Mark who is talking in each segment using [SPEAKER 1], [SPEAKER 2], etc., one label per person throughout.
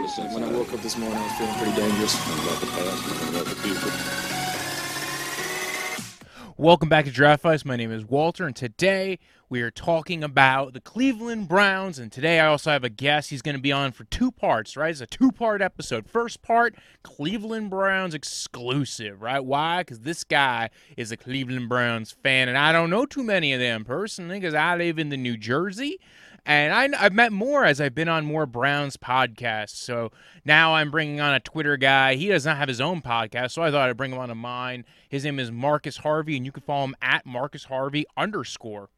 [SPEAKER 1] when I woke up this morning, I was feeling pretty dangerous.
[SPEAKER 2] about the past about the future.
[SPEAKER 3] Welcome back to Draft Advice. My name is Walter, and today we are talking about the Cleveland Browns. And today I also have a guest. He's going to be on for two parts, right? It's a two part episode. First part, Cleveland Browns exclusive, right? Why? Because this guy is a Cleveland Browns fan, and I don't know too many of them personally because I live in the New Jersey. And I, I've met more as I've been on more Browns podcasts. So now I'm bringing on a Twitter guy. He does not have his own podcast, so I thought I'd bring him on to mine. His name is Marcus Harvey, and you can follow him at Marcus Harvey underscore.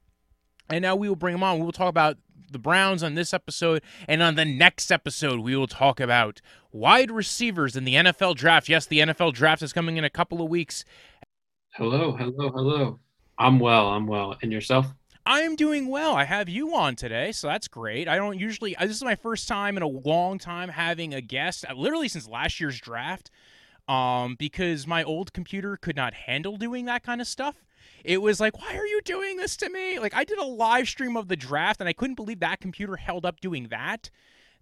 [SPEAKER 3] And now we will bring him on. We will talk about the Browns on this episode, and on the next episode, we will talk about wide receivers in the NFL draft. Yes, the NFL draft is coming in a couple of weeks.
[SPEAKER 4] Hello, hello, hello. I'm well. I'm well. And yourself?
[SPEAKER 3] I am doing well. I have you on today, so that's great. I don't usually. This is my first time in a long time having a guest, uh, literally since last year's draft, um, because my old computer could not handle doing that kind of stuff. It was like, why are you doing this to me? Like, I did a live stream of the draft, and I couldn't believe that computer held up doing that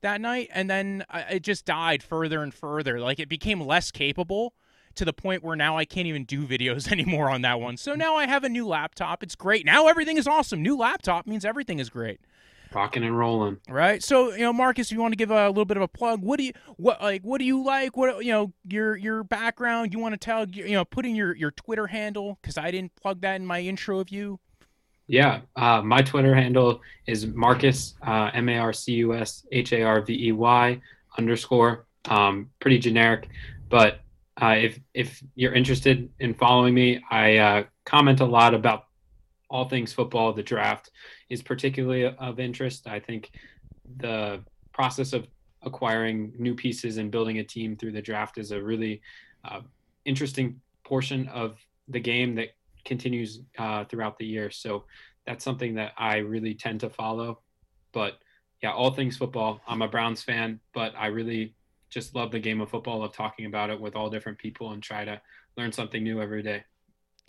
[SPEAKER 3] that night, and then uh, it just died further and further. Like, it became less capable to the point where now I can't even do videos anymore on that one. So now I have a new laptop. It's great. Now everything is awesome. New laptop means everything is great.
[SPEAKER 4] Rocking and rolling.
[SPEAKER 3] Right. So, you know, Marcus, you want to give a little bit of a plug. What do you what like what do you like? What you know, your your background, you want to tell you know, putting your your Twitter handle cuz I didn't plug that in my intro of you.
[SPEAKER 4] Yeah, uh, my Twitter handle is Marcus uh, M A R C U S H A R V E Y underscore. Um, pretty generic, but uh, if if you're interested in following me, I uh, comment a lot about all things football. The draft is particularly of interest. I think the process of acquiring new pieces and building a team through the draft is a really uh, interesting portion of the game that continues uh, throughout the year. So that's something that I really tend to follow. But yeah, all things football. I'm a Browns fan, but I really just love the game of football, love talking about it with all different people and try to learn something new every day.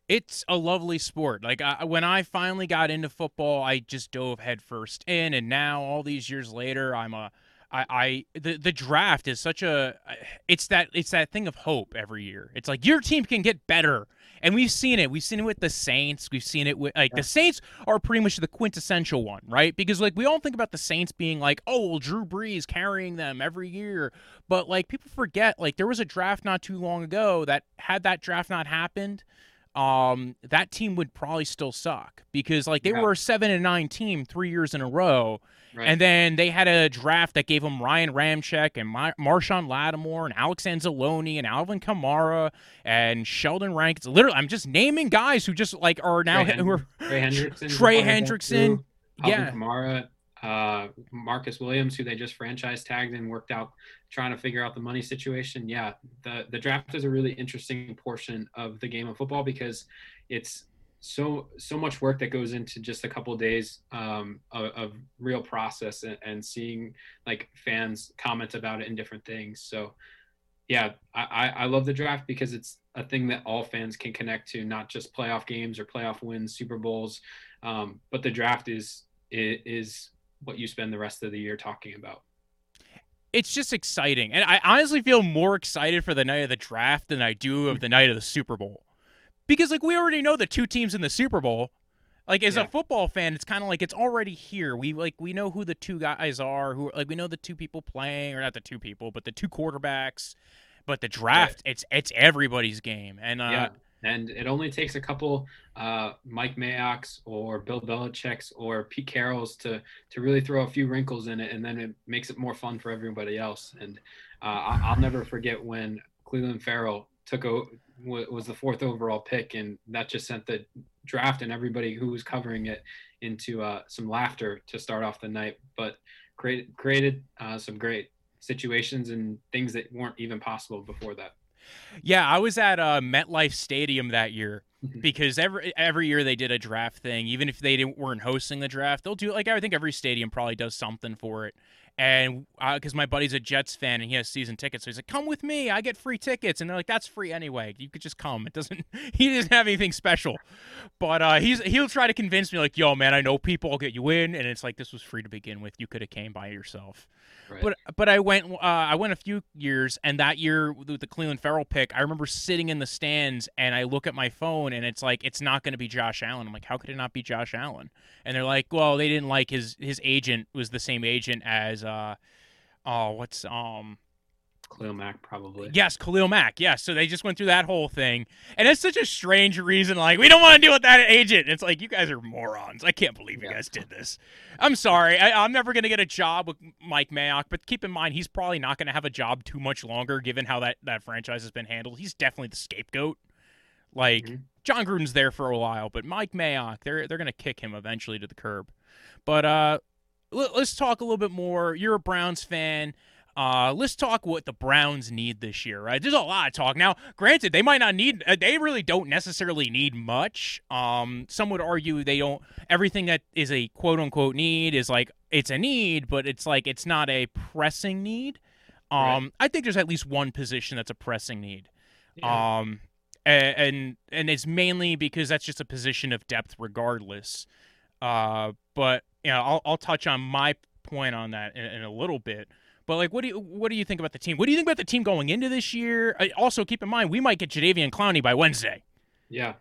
[SPEAKER 3] It's a lovely sport. Like I, when I finally got into football, I just dove headfirst in, and now all these years later, I'm a I, I the the draft is such a it's that it's that thing of hope every year. It's like your team can get better. And we've seen it. We've seen it with the Saints. We've seen it with like yeah. the Saints are pretty much the quintessential one, right? Because like we all think about the Saints being like, oh, well, Drew Brees carrying them every year, but like people forget like there was a draft not too long ago that had that draft not happened, um, that team would probably still suck because like they yeah. were a seven and nine team three years in a row Right. And then they had a draft that gave them Ryan Ramczyk and Mar- Marshon Lattimore and Alex Anzalone and Alvin Kamara and Sheldon Rankins. Literally, I'm just naming guys who just like are now
[SPEAKER 4] Trey
[SPEAKER 3] who are
[SPEAKER 4] Trey Hendrickson,
[SPEAKER 3] Trey Hendrickson,
[SPEAKER 4] yeah, Kamara, uh, Marcus Williams, who they just franchise tagged and worked out trying to figure out the money situation. Yeah, the the draft is a really interesting portion of the game of football because it's so so much work that goes into just a couple of days um, of, of, real process and, and, seeing like fans comment about it in different things. So yeah, I, I love the draft because it's a thing that all fans can connect to, not just playoff games or playoff wins, Super Bowls, um, but the draft is is what you spend the rest of the year talking about
[SPEAKER 3] it's just exciting. And I honestly feel more excited for the night of the draft than I do of the night of the Super Bowl because like we already know the two teams in the Super Bowl. Like as yeah. a football fan, it's kind of like it's already here. We like we know who the two guys are. Who like we know the two people playing, or not the two people, but the two quarterbacks. But the draft, yeah. it's it's everybody's game, and uh,
[SPEAKER 4] yeah. And it only takes a couple uh, Mike Mayock's or Bill Belichick's or Pete Carroll's to to really throw a few wrinkles in it, and then it makes it more fun for everybody else. And uh, I'll never forget when Clelin Ferrell took a was the fourth overall pick, and that just sent the draft and everybody who was covering it into uh, some laughter to start off the night. But created created uh, some great situations and things that weren't even possible before that.
[SPEAKER 3] Yeah, I was at uh, MetLife Stadium that year mm-hmm. because every every year they did a draft thing. Even if they didn't weren't hosting the draft, they'll do like I think every stadium probably does something for it. and because uh, my buddy's a Jets fan and he has season tickets, so he's like, "Come with me, I get free tickets." And they're like, "That's free anyway. You could just come. It doesn't. He doesn't have anything special." But uh, he's he'll try to convince me like, "Yo, man, I know people. I'll get you in." And it's like, "This was free to begin with. You could have came by yourself." Right. But but I went uh, I went a few years, and that year with the Clelin Ferrell pick, I remember sitting in the stands and I look at my phone and it's like it's not going to be Josh Allen. I'm like, how could it not be Josh Allen? And they're like, well, they didn't like his his agent was the same agent as uh oh what's um
[SPEAKER 4] Khalil Mack, probably.
[SPEAKER 3] Yes, Khalil Mack. Yes. So they just went through that whole thing. And it's such a strange reason. Like, we don't want to deal with that agent. It's like, you guys are morons. I can't believe you yeah. guys did this. I'm sorry. I, am never going to get a job with Mike Mayock, but keep in mind, he's probably not going to have a job too much longer given how that, that franchise has been handled. He's definitely the scapegoat. Like, mm-hmm. Jon Gruden's there for a while, but Mike Mayock, they're, they're going to kick him eventually to the curb. But uh, let's talk a little bit more. You're a Browns fan. Uh, let's talk what the Browns need this year, right? There's a lot of talk. Now, granted, they might not need, uh, they really don't necessarily need much. Um, some would argue they don't, everything that is a quote unquote need is like, it's a need, but it's like, it's not a pressing need. Um, right. I think there's at least one position that's a pressing need. Yeah. Um, and, and, and it's mainly because that's just a position of depth regardless. Uh, but, you know, I'll, I'll touch on my point on that in, in a little bit. But like, what do you what do you think about the team? What do you think about the team going into this year? Also, keep in mind we might get Jadeveon Clowney by Wednesday.
[SPEAKER 4] Yeah.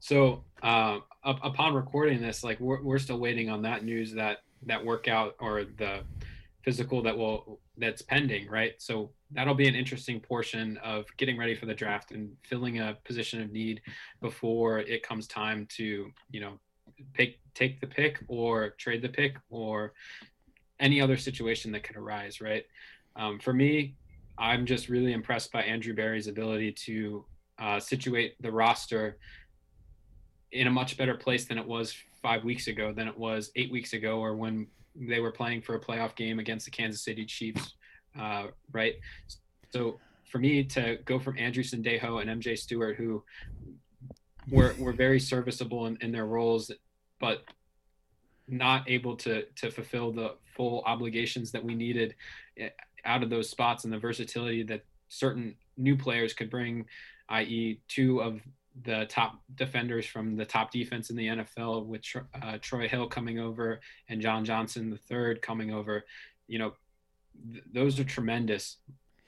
[SPEAKER 4] So uh, upon recording this, like we're we're still waiting on that news that that workout or the physical that will that's pending, right? So that'll be an interesting portion of getting ready for the draft and filling a position of need before it comes time to you know pick take the pick or trade the pick or any other situation that could arise, right? Um, for me, I'm just really impressed by Andrew Berry's ability to uh, situate the roster in a much better place than it was five weeks ago, than it was eight weeks ago, or when they were playing for a playoff game against the Kansas City Chiefs, uh, right? So for me to go from Andrew Sendejo and MJ Stewart, who were, were very serviceable in, in their roles, but not able to to fulfill the full obligations that we needed eh, out of those spots and the versatility that certain new players could bring, i.e., two of the top defenders from the top defense in the NFL, with uh, Troy Hill coming over and John Johnson the third coming over. You know, th- those are tremendous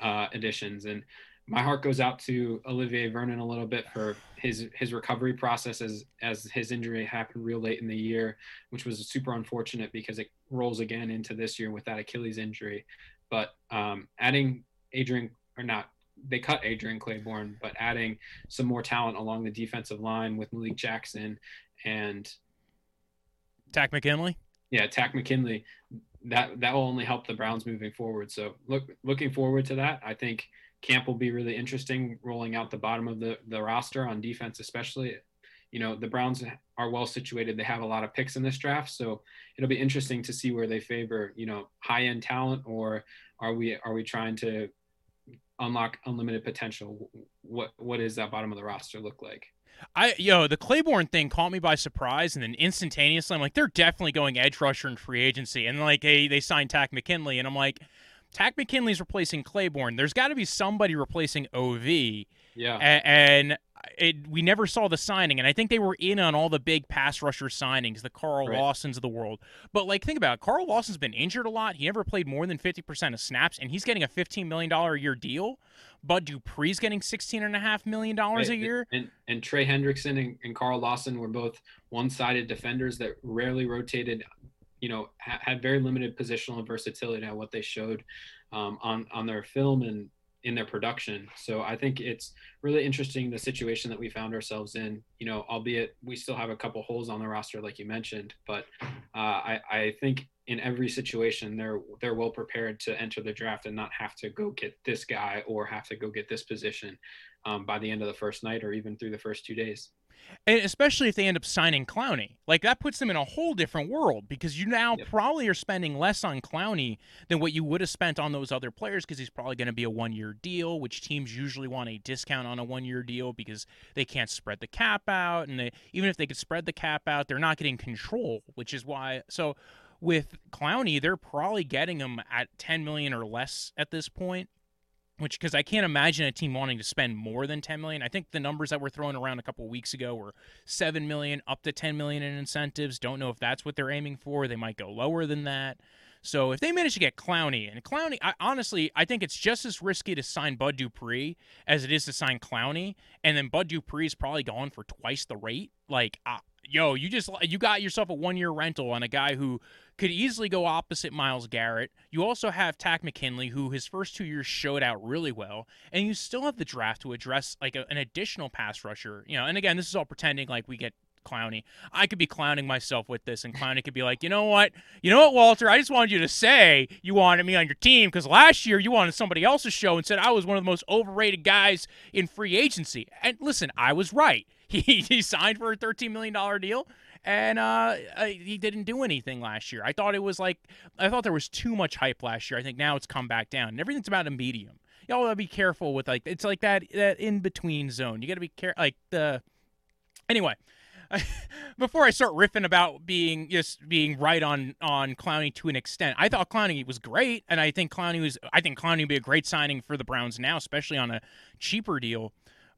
[SPEAKER 4] uh, additions, and my heart goes out to Olivier Vernon a little bit for his his recovery process as as his injury happened real late in the year, which was super unfortunate because it rolls again into this year with that Achilles injury. But um, adding Adrian or not, they cut Adrian Clayborn, but adding some more talent along the defensive line with Malik Jackson and
[SPEAKER 3] Takk McKinley.
[SPEAKER 4] Yeah, Takk McKinley. That that will only help the Browns moving forward. So look looking forward to that. I think camp will be really interesting rolling out the bottom of the, the roster on defense, especially. You know, the Browns are well situated. They have a lot of picks in this draft. So it'll be interesting to see where they favor, you know, high end talent or are we are we trying to unlock unlimited potential? What what does that bottom of the roster look like?
[SPEAKER 3] I yo, the Clayborn thing caught me by surprise, and then instantaneously, I'm like, they're definitely going edge rusher in free agency, and like, hey, they signed Takk McKinley, and I'm like, Takk McKinley's replacing Clayborn. There's got to be somebody replacing OV.
[SPEAKER 4] Yeah.
[SPEAKER 3] And, it, we never saw the signing, and I think they were in on all the big pass rusher signings, the Carl right. Lawsons of the world. But like, think about it. Carl Lawson's been injured a lot. He never played more than fifty percent of snaps, and he's getting a fifteen million dollar a year deal. Bud Dupree's getting sixteen and a half million dollars right. a year.
[SPEAKER 4] And, and Trey Hendrickson and, and Carl Lawson were both one-sided defenders that rarely rotated you know ha- had very limited positional versatility at what they showed um, on on their film and in their production. So I think it's really interesting the situation that we found ourselves in. You know, albeit we still have a couple holes on the roster, like you mentioned, but uh, I I think in every situation they're they're well prepared to enter the draft and not have to go get this guy or have to go get this position um, by the end of the first night or even through the first two days.
[SPEAKER 3] And especially if they end up signing Clowney. Like that puts them in a whole different world because you now yep. probably are spending less on Clowney than what you would have spent on those other players because he's probably going to be a one year deal, which teams usually want a discount on a one year deal because they can't spread the cap out. And they, even if they could spread the cap out, they're not getting control, which is why. So, with Clowney, they're probably getting him at 10 million or less at this point which because I can't imagine a team wanting to spend more than 10 million. I think the numbers that were thrown around a couple weeks ago were 7 million up to 10 million in incentives. Don't know if that's what they're aiming for. They might go lower than that. So if they manage to get Clowney and Clowney, I, honestly, I think it's just as risky to sign Bud Dupree as it is to sign Clowney, and then Bud Dupree is probably going for twice the rate. Like, uh, yo, you just you got yourself a one year rental on a guy who could easily go opposite Myles Garrett. You also have Takk McKinley, who his first two years showed out really well, and you still have the draft to address like a, an additional pass rusher. You know, and again, this is all pretending like we get Clowney. I could be clowning myself with this, and Clowney could be like, you know what, you know what, Walter, I just wanted you to say you wanted me on your team because last year you wanted somebody else's show and said I was one of the most overrated guys in free agency. And listen, I was right. He, he signed for a $13 million deal and uh, he didn't do anything last year. I thought it was like I thought there was too much hype last year. I think now it's come back down, and everything's about a medium. Y'all gotta be careful with like it's like that that in between zone. You got to be care like the anyway. before I start riffing about being just being right on on Clowney to an extent, I thought Clowney was great, and I think Clowney was I think Clowney would be a great signing for the Browns now, especially on a cheaper deal.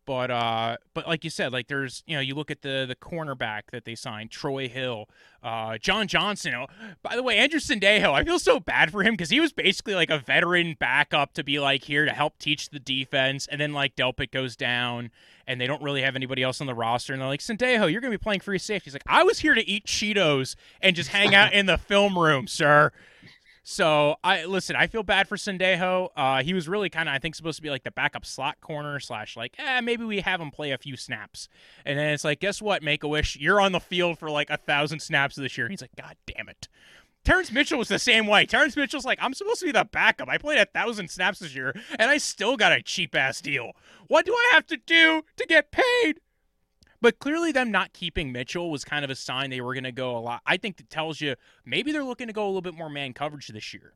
[SPEAKER 3] But uh, but like you said, like there's you know you look at the the cornerback that they signed, Troy Hill, uh, John Johnson. Oh, by the way, Andrew Sendejo, I feel so bad for him because he was basically like a veteran backup to be like here to help teach the defense, and then like Delpit goes down, and they don't really have anybody else on the roster, and they're like Sendejo, you're gonna be playing free safety. He's like, I was here to eat Cheetos and just hang out in the film room, sir. So I listen. I feel bad for Sendejo. Uh, he was really kind of, I think, supposed to be like the backup slot corner slash like, eh, maybe we have him play a few snaps. And then it's like, guess what, Make a Wish, you're on the field for like a thousand snaps this year. He's like, God damn it. Terrance Mitchell was the same way. Terrance Mitchell's like, I'm supposed to be the backup. I played a thousand snaps this year, and I still got a cheap ass deal. What do I have to do to get paid? But clearly, them not keeping Mitchell was kind of a sign they were going to go a lot. I think that tells you maybe they're looking to go a little bit more man coverage this year.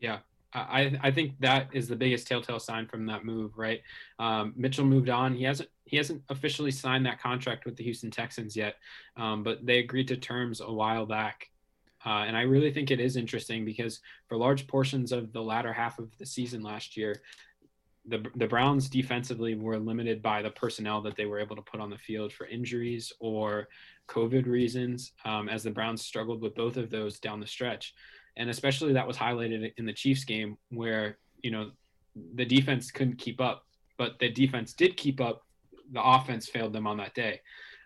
[SPEAKER 4] Yeah, I I think that is the biggest telltale sign from that move, right? Um, Mitchell moved on. He hasn't he hasn't officially signed that contract with the Houston Texans yet, um, but they agreed to terms a while back. Uh, and I really think it is interesting because for large portions of the latter half of the season last year, the the Browns defensively were limited by the personnel that they were able to put on the field for injuries or COVID reasons, um, as the Browns struggled with both of those down the stretch, and especially that was highlighted in the Chiefs game where you know the defense couldn't keep up, but the defense did keep up. The offense failed them on that day.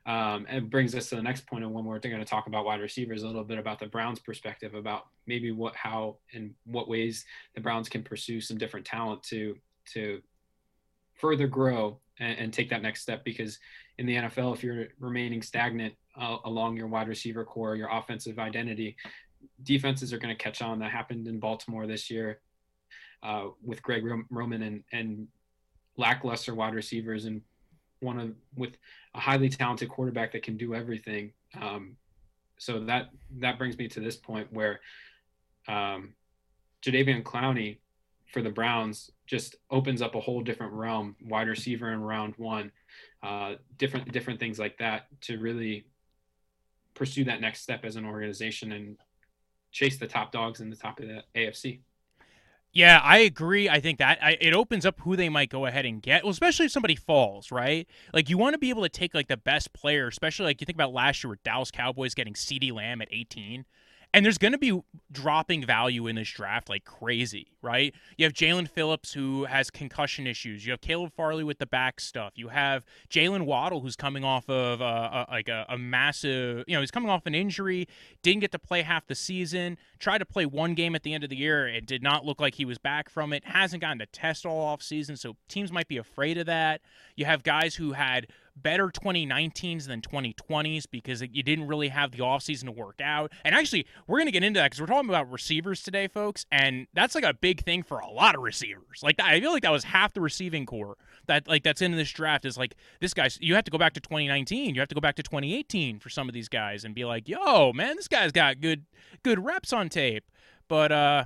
[SPEAKER 4] Um, and brings us to the next point, and when we're going to talk about wide receivers, a little bit about the Browns' perspective about maybe what, how, and what ways the Browns can pursue some different talent to to further grow and, and, take that next step because in the NFL, if you're remaining stagnant uh, along your wide receiver core, your offensive identity, defenses are going to catch on. That happened in Baltimore this year uh, with Greg Roman and, and lackluster wide receivers and one of with a highly talented quarterback that can do everything. Um, so that that brings me to this point where um, Jadeveon Clowney for the Browns just opens up a whole different realm, wide receiver in round one, uh, different different things like that to really pursue that next step as an organization and chase the top dogs in the top of the AFC.
[SPEAKER 3] Yeah, I agree. I think that I, it opens up who they might go ahead and get, well, especially if somebody falls, right? Like you want to be able to take like the best player, especially like you think about last year with Dallas Cowboys getting CeeDee Lamb at 18. And there's going to be dropping value in this draft like crazy, right? You have Jaelan Phillips who has concussion issues. You have Caleb Farley with the back stuff. You have Jaylen Waddle who's coming off of uh, a, like a, a, massive, you know, he's coming off an injury, didn't get to play half the season, tried to play one game at the end of the year. It did not look like he was back from it. Hasn't gotten to test all off season, so teams might be afraid of that. You have guys who had better 2019s than 2020s because you didn't really have the offseason to work out. And actually, we're going to get into that because we're talking about receivers today, folks. And that's like a big thing for a lot of receivers. Like, I feel like that was half the receiving core that, like, that's in this draft is like, this guy's, you have to go back to 2019. You have to go back to 2018 for some of these guys and be like, yo, man, this guy's got good, good reps on tape. But, uh,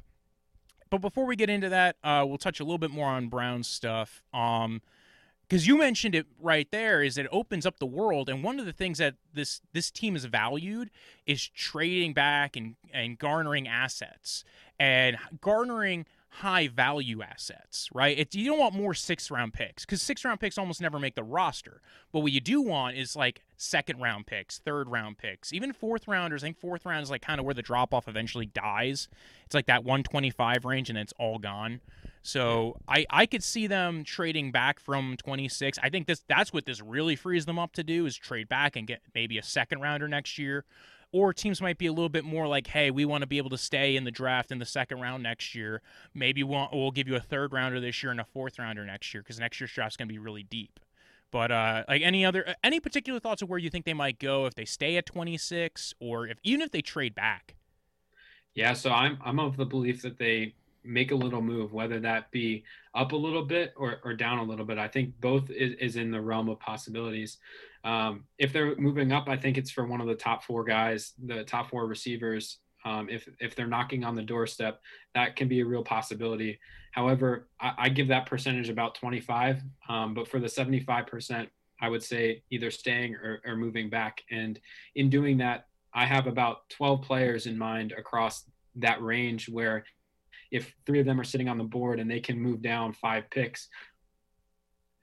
[SPEAKER 3] but before we get into that, uh, we'll touch a little bit more on Brown's stuff. Um, because you mentioned it right there is it opens up the world and one of the things that this this team is valued is trading back and and garnering assets. And garnering high value assets, right? It's, you don't want more six round picks because six round picks almost never make the roster. But what you do want is like second round picks, third round picks, even fourth rounders. I think fourth round is like kind of where the drop off eventually dies. It's like that 125 range and it's all gone. So I, I could see them trading back from 26. I think this that's what this really frees them up to do is trade back and get maybe a second rounder next year or teams might be a little bit more like, hey, we want to be able to stay in the draft in the second round next year. Maybe we'll, we'll give you a third rounder this year and a fourth rounder next year because next year's draft's going to be really deep. But uh, like any other, any particular thoughts of where you think they might go if they stay at 26 or if even if they trade back?
[SPEAKER 4] Yeah, so I'm I'm of the belief that they make a little move, whether that be up a little bit or, or down a little bit. I think both is, is in the realm of possibilities. Um, if they're moving up, I think it's for one of the top four guys, the top four receivers. Um, if if they're knocking on the doorstep, that can be a real possibility. However, I, I give that percentage about 25. Um, but for the 75 percent, I would say either staying or, or moving back. And in doing that, I have about 12 players in mind across that range where if three of them are sitting on the board and they can move down five picks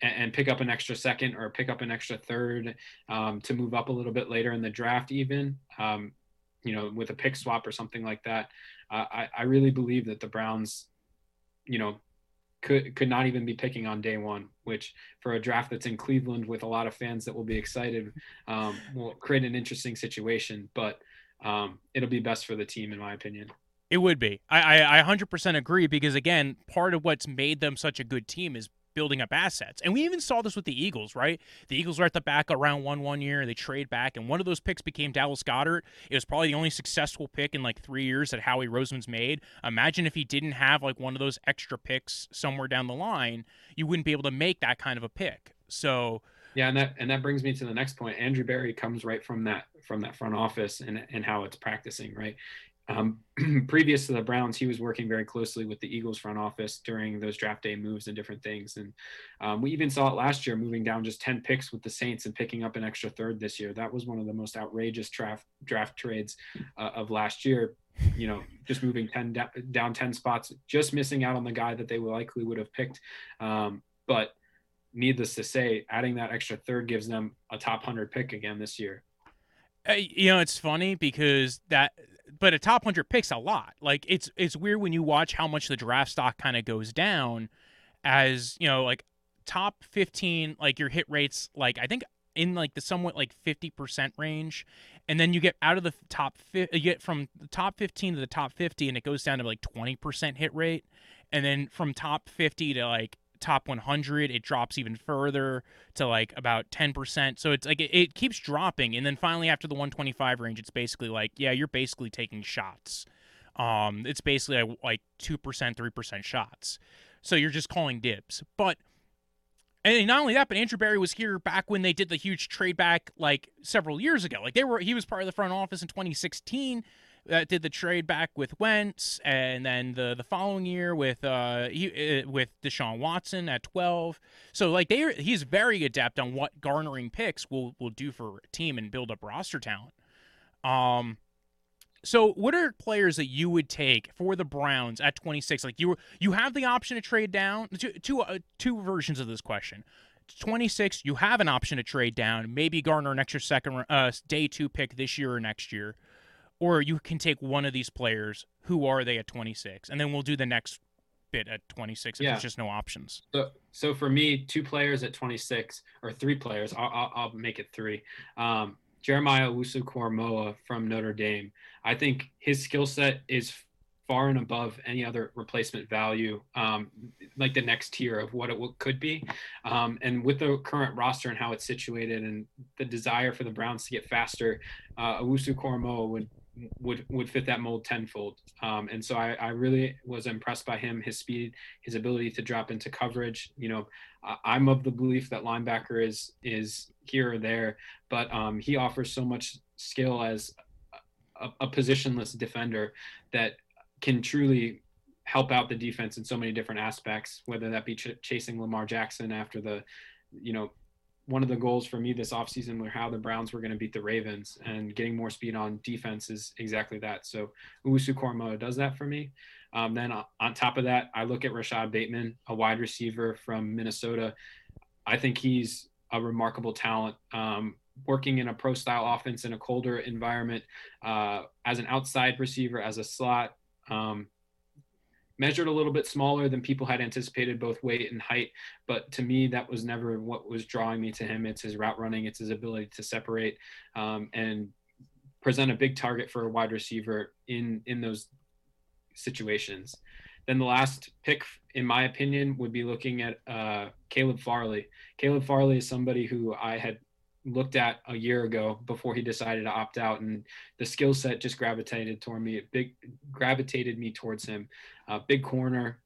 [SPEAKER 4] and, and pick up an extra second or pick up an extra third um, to move up a little bit later in the draft, even, um, you know, with a pick swap or something like that, uh, I, I really believe that the Browns, you know, could could not even be picking on day one, which for a draft that's in Cleveland with a lot of fans that will be excited, um, will create an interesting situation. But um, it'll be best for the team, in my opinion.
[SPEAKER 3] It would be. I, I, I 100% agree because, again, part of what's made them such a good team is building up assets. And we even saw this with the Eagles, right? The Eagles were at the back around one one year. They trade back, and one of those picks became Dallas Goedert. It was probably the only successful pick in like three years that Howie Roseman's made. Imagine if he didn't have like one of those extra picks somewhere down the line, you wouldn't be able to make that kind of a pick. So.
[SPEAKER 4] Yeah, and that and that brings me to the next point. Andrew Berry comes right from that from that front office and and how it's practicing, right? Um, previous to the Browns, he was working very closely with the Eagles front office during those draft day moves and different things. And um, we even saw it last year, moving down just 10 picks with the Saints and picking up an extra third this year. That was one of the most outrageous draft draft trades uh, of last year. You know, just moving 10 da- down 10 spots, just missing out on the guy that they likely would have picked. Um, but needless to say, adding that extra third gives them a top 100 pick again this year.
[SPEAKER 3] You know, it's funny because that but a top 100 picks a lot. Like it's it's weird when you watch how much the draft stock kind of goes down as, you know, like top 15 like your hit rates like I think in like the somewhat like 50% range and then you get out of the top fi- you get from the top 15 to the top 50 and it goes down to like 20% hit rate and then from top 50 to like top 100 it drops even further to like about 10% so it's like it, it, keeps dropping. And then finally after the 125 range it's basically like yeah you're basically taking shots. Um it's basically like, like 2% 3% shots. So you're just calling dibs. But and not only that, but Andrew Berry was here back when they did the huge trade back like several years ago. Like they were, he was part of the front office in 2016 that did the trade back with Wentz, and then the the following year with uh he, uh, with Deshaun Watson at twelve. So like they he's very adept on what garnering picks will will do for a team and build up roster talent. Um. So, what are players that you would take for the Browns at 26? Like you, you have the option to trade down. Two, two, uh, two versions of this question. 26, you have an option to trade down, maybe garner an extra second, uh, day two pick this year or next year or you can take one of these players. Who are they at 26? And then we'll do the next bit at 26 if yeah. there's just no options.
[SPEAKER 4] So, so for me, two players at 26 or three players, I'll, I'll, I'll make it three. Um, Jeremiah Owusu-Koramoah from Notre Dame. I think his skill set is far and above any other replacement value, um, like the next tier of what it w- could be. Um, and with the current roster and how it's situated and the desire for the Browns to get faster, uh, Owusu-Koramoah would would would fit that mold tenfold. Um, and so I, I really was impressed by him, his speed, his ability to drop into coverage. You know, I'm of the belief that linebacker is is here or there, but um, he offers so much skill as a, a positionless defender that can truly help out the defense in so many different aspects, whether that be ch- chasing Lamar Jackson after the you know, one of the goals for me this offseason were how the Browns were going to beat the Ravens and getting more speed on defense is exactly that. So Owusu Koramoah does that for me. Um, then on top of that, I look at Rashod Bateman, a wide receiver from Minnesota. I think he's a remarkable talent. Um, working in a pro style offense in a colder environment uh, as an outside receiver, as a slot. Um, measured a little bit smaller than people had anticipated, both weight and height. But to me, that was never what was drawing me to him. It's his route running, it's his ability to separate um, and present a big target for a wide receiver in in those situations. Then the last pick, in my opinion, would be looking at uh, Caleb Farley. Caleb Farley is somebody who I had looked at a year ago before he decided to opt out and the skill set just gravitated toward me it big gravitated me towards him uh, big corner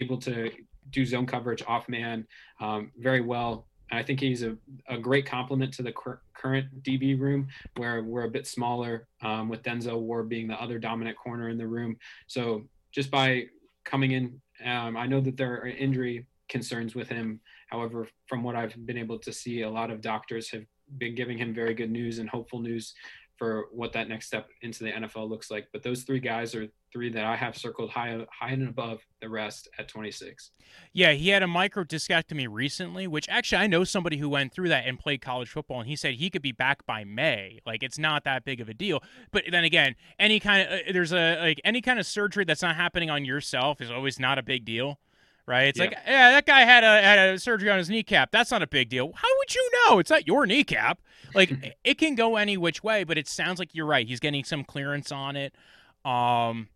[SPEAKER 4] able to do zone coverage off man um, very well I think he's a, a great complement to the cur- current DB room where we're a bit smaller um, with Denzel Ward being the other dominant corner in the room. So just by coming in, um, I know that there are injury concerns with him. However, from what I've been able to see, a lot of doctors have been giving him very good news and hopeful news for what that next step into the NFL looks like. But those three guys are three that I have circled high, high and above the rest at 26.
[SPEAKER 3] Yeah, he had a micro discectomy recently, which actually I know somebody who went through that and played college football, and he said he could be back by May. Like it's not that big of a deal. But then again, any kind of uh, there's a like any kind of surgery that's not happening on yourself is always not a big deal right? It's yeah. like, yeah, that guy had a had a surgery on his kneecap. That's not a big deal. How would you know? It's not your kneecap. Like it can go any which way, but it sounds like you're right. He's getting some clearance on it. Um,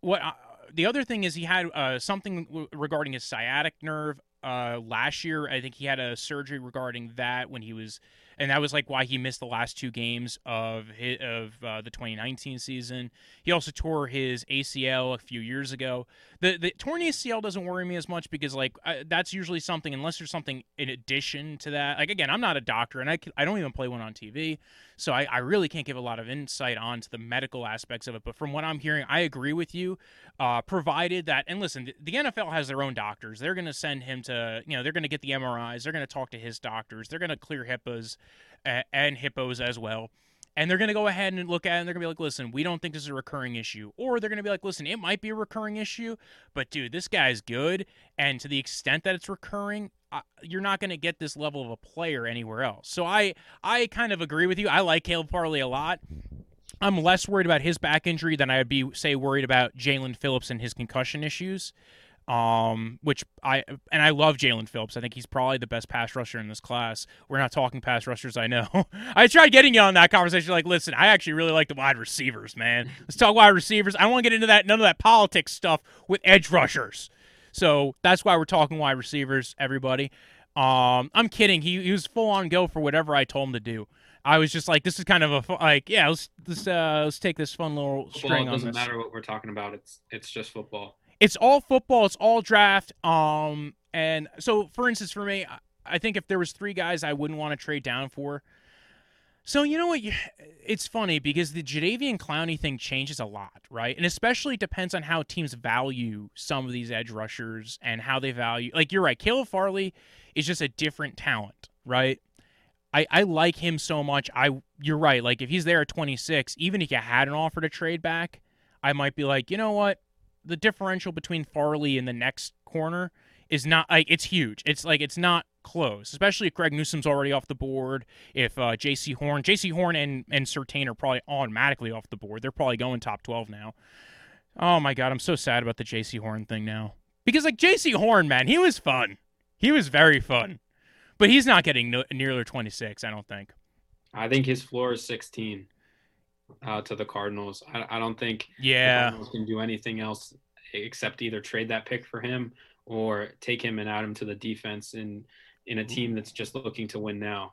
[SPEAKER 3] what uh, the other thing is he had uh, something w- regarding his sciatic nerve uh, last year. I think he had a surgery regarding that when he was and that was like why he missed the last two games of his, of uh, the 2019 season. He also tore his ACL a few years ago. The the torn ACL doesn't worry me as much because like I, that's usually something unless there's something in addition to that. Like again, I'm not a doctor and I I don't even play one on TV, so I, I really can't give a lot of insight onto the medical aspects of it. But from what I'm hearing, I agree with you. Uh, provided that and listen, the, NFL has their own doctors. They're going to send him to you know they're going to get the MRIs. They're going to talk to his doctors. They're going to clear HIPAAs and hippos as well. And they're going to go ahead and look at it and they're going to be like, listen, we don't think this is a recurring issue. Or they're going to be like, listen, it might be a recurring issue, but dude, this guy's good. And to the extent that it's recurring, uh, you're not going to get this level of a player anywhere else. So I, I kind of agree with you. I like Caleb Farley a lot. I'm less worried about his back injury than I would be, say, worried about Jaelan Phillips and his concussion issues um, which I and I love Jaelan Phillips. I think he's probably the best pass rusher in this class. We're not talking pass rushers, I know. I tried getting you on that conversation. Like, listen, I actually really like the wide receivers, man. Let's talk wide receivers. I don't want to get into that none of that politics stuff with edge rushers. So that's why we're talking wide receivers, everybody. Um, I'm kidding. He, he was full on go for whatever I told him to do. I was just like, this is kind of a like, yeah, let's let's uh, let's take this fun little
[SPEAKER 4] football
[SPEAKER 3] string on
[SPEAKER 4] this.
[SPEAKER 3] Doesn't
[SPEAKER 4] matter what we're talking about. It's it's just football
[SPEAKER 3] it's all football. It's all draft. Um, and so for instance, for me, I think if there was three guys I wouldn't want to trade down for. So you know what? It's funny because the Jadeveon Clowney thing changes a lot, right? And especially depends on how teams value some of these edge rushers and how they value. Like you're right, Caleb Farley is just a different talent, right? I, I like him so much. I you're right. Like if he's there at 26, even if you had an offer to trade back, I might be like, you know what? The differential between Farley and the next corner is not like it's huge. It's like it's not close, especially if Greg Newsome's already off the board. If uh, Jaycee Horn, Jaycee Horn and and Surtain are probably automatically off the board. They're probably going top twelve now. Oh my god, I'm so sad about the Jaycee Horn thing now because like Jaycee Horn, man, he was fun. He was very fun, but he's not getting no, nearly 26. I don't think.
[SPEAKER 4] I think his floor is 16 uh, to the Cardinals. I, I don't think
[SPEAKER 3] yeah
[SPEAKER 4] the Cardinals can do anything else except either trade that pick for him or take him and add him to the defense in in a team that's just looking to win now.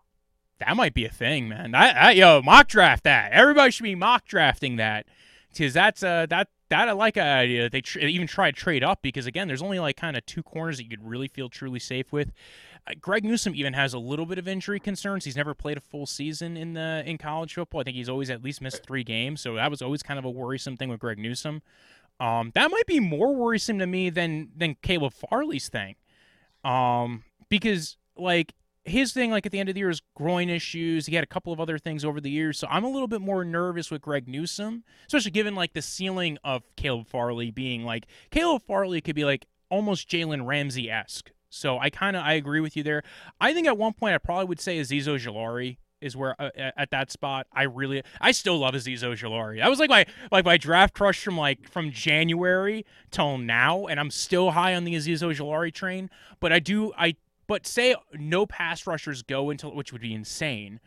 [SPEAKER 3] That might be a thing, man. I, I yo mock draft that. Everybody should be mock drafting that because that's uh that that I like an idea. They tr- even try to trade up because again, there's only like kind of two corners that you could really feel truly safe with. Uh, Greg Newsome even has a little bit of injury concerns. He's never played a full season in the in college football. I think he's always at least missed three games, so that was always kind of a worrisome thing with Greg Newsome. Um, that might be more worrisome to me than than Caleb Farley's thing, um, because like his thing, like at the end of the year, is groin issues. He had a couple of other things over the years, so I'm a little bit more nervous with Greg Newsome, especially given like the ceiling of Caleb Farley being like Caleb Farley could be like almost Jalen Ramsey esque. So I kind of I agree with you there. I think at one point I probably would say Azeez Ojulari is where uh, at that spot I really I still love Azeez Ojulari. I was like my like my draft crush from like from January till now, and I'm still high on the Azeez Ojulari train. But I do I but say no pass rushers go until which would be insane.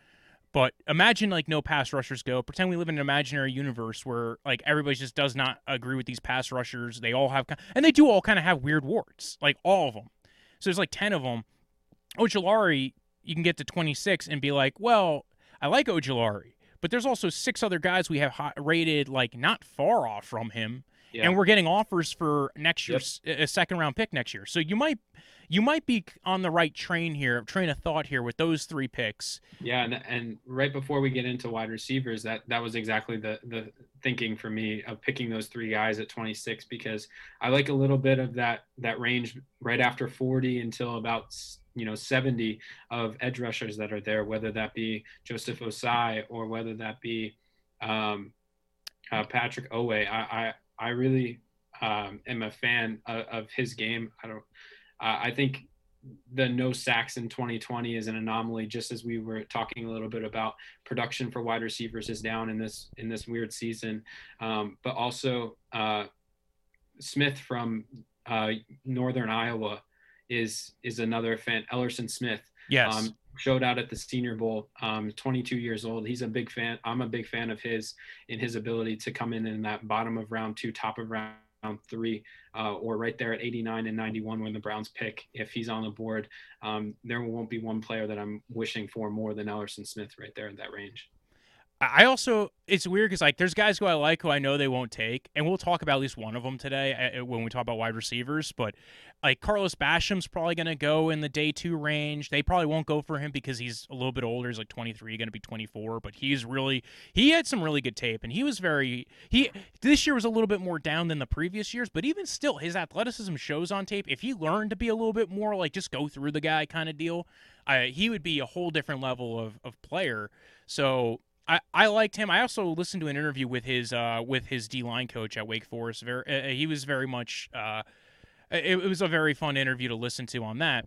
[SPEAKER 3] But imagine like no pass rushers go. Pretend we live in an imaginary universe where like everybody just does not agree with these pass rushers. They all have and they do all kind of have weird warts, like all of them. So there's like ten of them. Ojulari, you can get to 26 and be like, well, I like Ojulari, but there's also six other guys we have rated like not far off from him, yeah. and we're getting offers for next year's yep. a second round pick next year. So you might you might be on the right train here, train of thought here with those three picks.
[SPEAKER 4] Yeah, and, and right before we get into wide receivers, that that was exactly the the thinking for me of picking those three guys at 26 because I like a little bit of that that range right after 40 until about you know 70 of edge rushers that are there, whether that be Joseph Ossai or whether that be um, uh, Patrick Oweh. I, I I really um, am a fan of, of his game. I don't uh, I think the no sacks in 2020 is an anomaly just as we were talking a little bit about production for wide receivers is down in this in this weird season. Um, but also uh, smith from uh, northern iowa is is another fan ellerson smith.
[SPEAKER 3] Yes. Um,
[SPEAKER 4] showed out at the senior bowl um, 22 years old he's a big fan i'm a big fan of his in his ability to come in in that bottom of round two top of round round three uh, or right there at 89 and 91 when the Browns pick. If he's on the board, um, there won't be one player that I'm wishing for more than Ellerson Smith right there in that range.
[SPEAKER 3] I also it's weird because like there's guys who I like who I know they won't take, and we'll talk about at least one of them today when we talk about wide receivers. But like Carlos Basham's probably going to go in the day two range. They probably won't go for him because he's a little bit older. He's like 23, going to be 24. But he's really he had some really good tape, and he was very he this year was a little bit more down than the previous years. But even still, his athleticism shows on tape. If he learned to be a little bit more like just go through the guy kind of deal, he would be a whole different level of of player. So I, I liked him. I also listened to an interview with his uh, with his D line coach at Wake Forest. Very, uh, he was very much. Uh, it, it, was a very fun interview to listen to on that.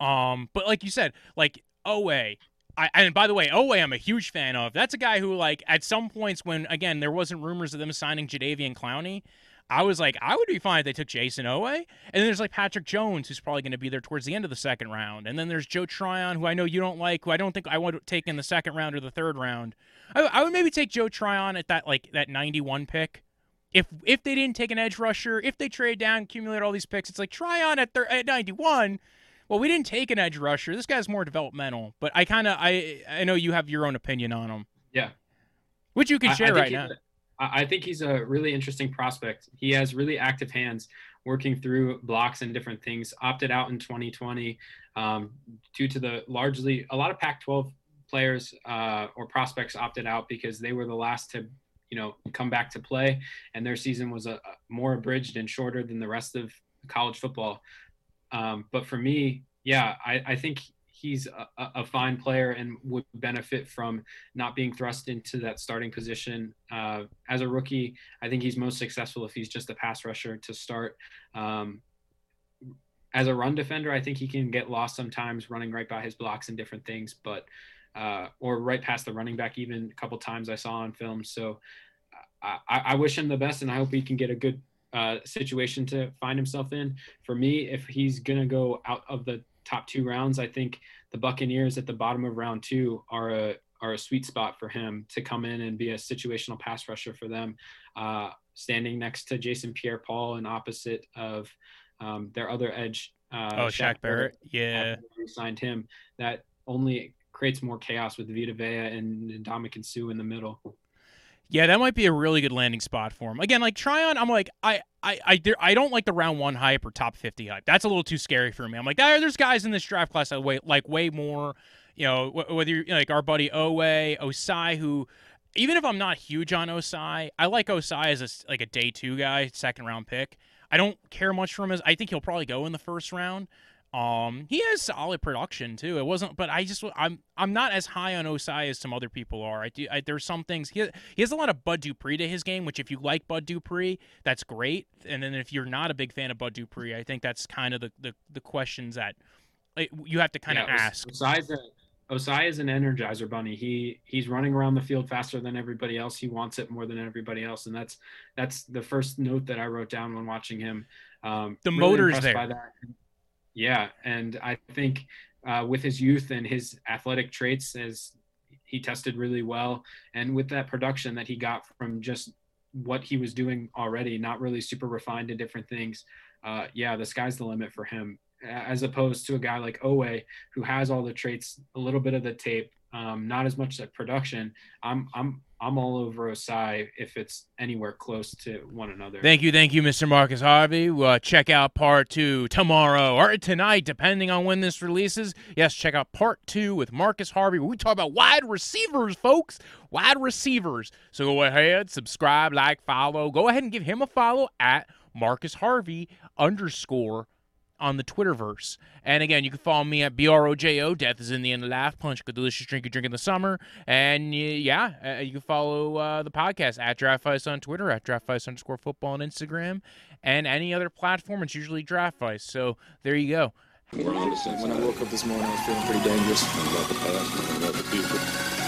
[SPEAKER 3] Um, but like you said, like Oweh, I and by the way, Oweh, I'm a huge fan of. That's a guy who like at some points when again there wasn't rumors of them signing Jadeveon Clowney. I was like, I would be fine if they took Jayson Oweh. And then there's like Patrick Jones, who's probably going to be there towards the end of the second round. And then there's Joe Tryon, who I know you don't like, who I don't think I would take in the second round or the third round. I, I would maybe take Joe Tryon at that like that 91 pick. If if they didn't take an edge rusher, if they trade down, accumulate all these picks, it's like Tryon at thir- at 91. Well, we didn't take an edge rusher. This guy's more developmental, but I kind of I I know you have your own opinion on him.
[SPEAKER 4] Yeah,
[SPEAKER 3] which you can share right now.
[SPEAKER 4] I think he's a really interesting prospect. He has really active hands working through blocks and different things. Opted out in 2020 um, due to the largely a lot of Pac-12 players uh, or prospects opted out because they were the last to you know come back to play, and their season was a, a more abridged and shorter than the rest of college football. Um, but for me, yeah, I, I think he's a, a, fine player and would benefit from not being thrust into that starting position uh, as a rookie. I think he's most successful if he's just a pass rusher to start. Um, as a run defender, I think he can get lost sometimes running right by his blocks and different things, but uh, or right past the running back even a couple times I saw on film. So I, I wish him the best, and I hope he can get a good uh, situation to find himself in. For me, if he's gonna go out of the top two rounds, I think the Buccaneers at the bottom of round two are a are a sweet spot for him to come in and be a situational pass rusher for them, uh, standing next to Jason Pierre-Paul and opposite of um, their other edge.
[SPEAKER 3] Uh, oh, Shaq, Shaq Barrett, yeah,
[SPEAKER 4] signed him. That only creates more chaos with Vita Vea and, and Ndamukong Suh in the middle.
[SPEAKER 3] Yeah, that might be a really good landing spot for him. Again, like Tryon, I'm like, I, I, I, I don't like the round one hype or top 50 hype. That's a little too scary for me. I'm like, there's guys in this draft class that way, like way more, you know, whether you're like our buddy Oweh, Ossai, who, even if I'm not huge on Ossai, I like Ossai as a, like a day two guy, second round pick. I don't care much from his. I think he'll probably go in the first round. Um, he has solid production too. It wasn't, but I just I'm I'm not as high on Ossai as some other people are. I do. I, there's some things he he has a lot of Bud Dupree to his game, which if you like Bud Dupree, that's great. And then if you're not a big fan of Bud Dupree, I think that's kind of the the, the questions that like, you have to kind of
[SPEAKER 4] Yeah, Os-
[SPEAKER 3] ask.
[SPEAKER 4] Ossai's a, Ossai is an energizer bunny. He he's running around the field faster than everybody else. He wants it more than everybody else, and that's that's the first note that I wrote down when watching him. Um,
[SPEAKER 3] The
[SPEAKER 4] really
[SPEAKER 3] motor's there.
[SPEAKER 4] By that. Yeah, and I think uh, with his youth and his athletic traits, as he tested really well, and with that production that he got from just what he was doing already, not really super refined to different things. Uh, yeah, the sky's the limit for him, as opposed to a guy like Oweh, who has all the traits, a little bit of the tape, um, not as much like production. I'm I'm I'm all over Ossai if it's anywhere close to one another.
[SPEAKER 3] Thank you, thank you, Mr. Marcus Harvey. Uh, check out part two tomorrow or tonight, depending on when this releases. Yes, check out part two with Marcus Harvey. We talk about wide receivers, folks. Wide receivers. So go ahead, subscribe, like, follow. Go ahead and give him a follow at Marcus Harvey underscore on the Twitterverse. And again, you can follow me at BROJO. Death is in the end of laugh. Punch a delicious drink you drink in the summer. And yeah, uh, you can follow uh, the podcast at Draft on Twitter, at Draft underscore football on Instagram, and any other platform. It's usually Draft. So there you go.
[SPEAKER 1] When I woke up this morning, I was feeling pretty dangerous.
[SPEAKER 2] about the past and about the future.